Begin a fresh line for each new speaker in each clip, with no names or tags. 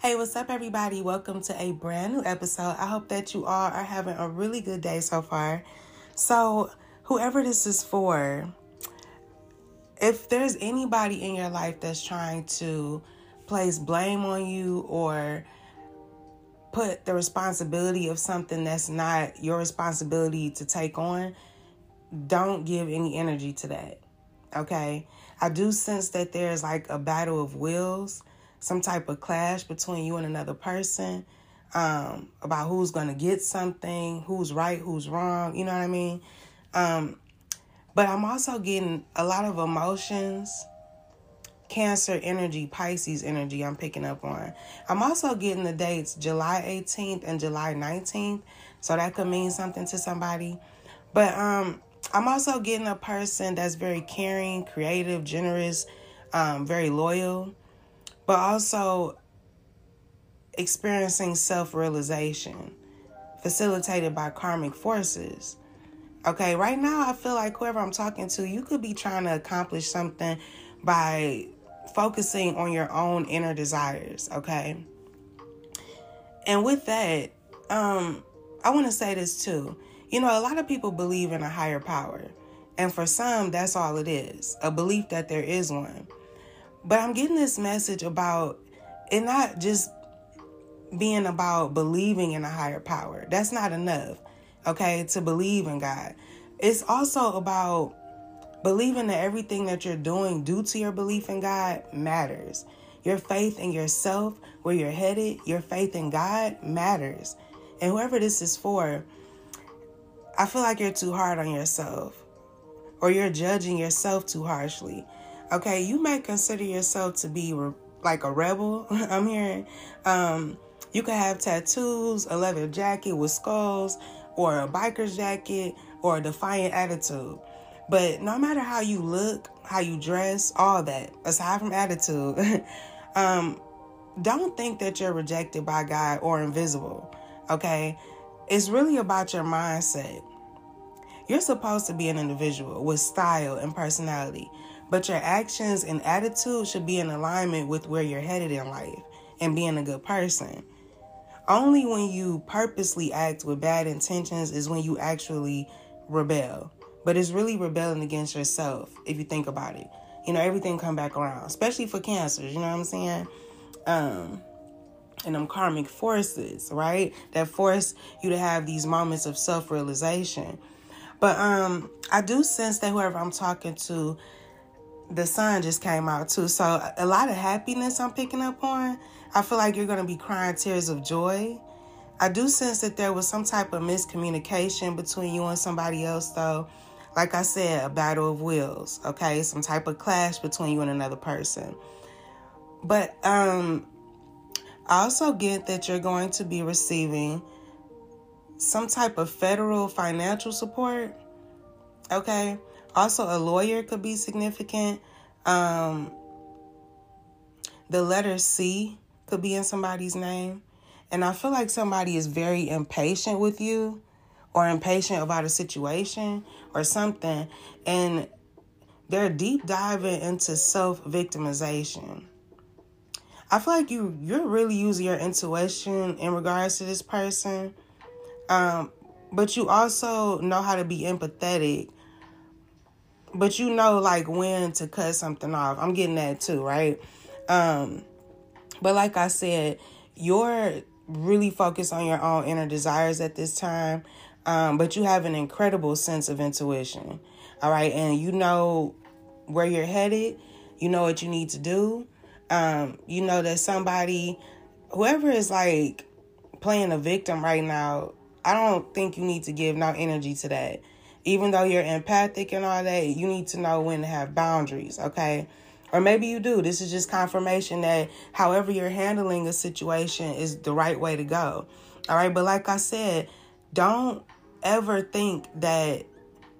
Hey, what's up, everybody? Welcome to a brand new episode. I hope that you all are having a really good day so far. So, whoever this is for, if there's anybody in your life that's trying to place blame on you or put the responsibility of something that's not your responsibility to take on, don't give any energy to that. Okay? I do sense that there's like a battle of wills, some type of clash between you and another person um, about who's going to get something, who's right, who's wrong. You know what I mean? Um, but I'm also getting a lot of emotions, Cancer energy, Pisces energy, I'm picking up on. I'm also getting the dates July 18th and July 19th. So that could mean something to somebody. But um, I'm also getting a person that's very caring, creative, generous, um, very loyal, but also experiencing self realization facilitated by karmic forces. Okay, right now I feel like whoever I'm talking to, you could be trying to accomplish something by focusing on your own inner desires, okay? And with that, um, I want to say this too. You know, a lot of people believe in a higher power. And for some, that's all it is a belief that there is one. But I'm getting this message about it not just being about believing in a higher power. That's not enough, okay, to believe in God. It's also about believing that everything that you're doing due to your belief in God matters. Your faith in yourself, where you're headed, your faith in God matters. And whoever this is for, I feel like you're too hard on yourself or you're judging yourself too harshly. Okay, you may consider yourself to be re- like a rebel. I'm hearing. Um, you could have tattoos, a leather jacket with skulls, or a biker's jacket, or a defiant attitude. But no matter how you look, how you dress, all that, aside from attitude, um, don't think that you're rejected by God or invisible. Okay? It's really about your mindset. You're supposed to be an individual with style and personality, but your actions and attitude should be in alignment with where you're headed in life and being a good person. Only when you purposely act with bad intentions is when you actually rebel. But it's really rebelling against yourself if you think about it. You know, everything come back around, especially for cancers, you know what I'm saying? Um and them karmic forces, right? That force you to have these moments of self-realization. But um I do sense that whoever I'm talking to, the sun just came out too. So a lot of happiness I'm picking up on. I feel like you're gonna be crying tears of joy. I do sense that there was some type of miscommunication between you and somebody else though. Like I said, a battle of wills, okay? Some type of clash between you and another person. But um I also get that you're going to be receiving some type of federal financial support. Okay. Also, a lawyer could be significant. Um, the letter C could be in somebody's name. And I feel like somebody is very impatient with you or impatient about a situation or something. And they're deep diving into self victimization. I feel like you you're really using your intuition in regards to this person. Um, but you also know how to be empathetic. But you know like when to cut something off. I'm getting that too, right? Um, but like I said, you're really focused on your own inner desires at this time. Um, but you have an incredible sense of intuition. All right, and you know where you're headed, you know what you need to do um, you know that somebody, whoever is like playing a victim right now, I don't think you need to give no energy to that. Even though you're empathic and all that, you need to know when to have boundaries, okay? Or maybe you do. This is just confirmation that however you're handling a situation is the right way to go. All right, but like I said, don't ever think that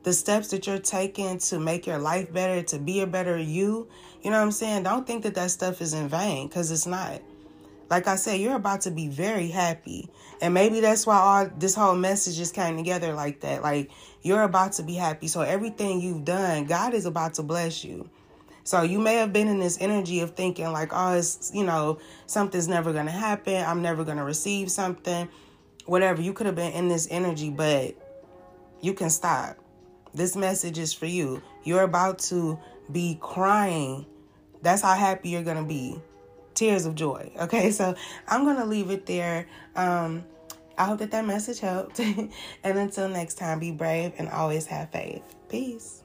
the steps that you're taking to make your life better, to be a better you, you know what I'm saying? Don't think that that stuff is in vain because it's not. Like I said, you're about to be very happy. And maybe that's why all this whole message just came together like that. Like you're about to be happy. So everything you've done, God is about to bless you. So you may have been in this energy of thinking like, oh, it's, you know, something's never to happen. I'm never to receive something. Whatever. You could have been in this energy, but you can stop. This message is for you. You're about to be crying. That's how happy you're to be. Tears of joy. Okay, so I'm going to leave it there. Um, I hope that that message helped. and until next time, be brave and always have faith. Peace.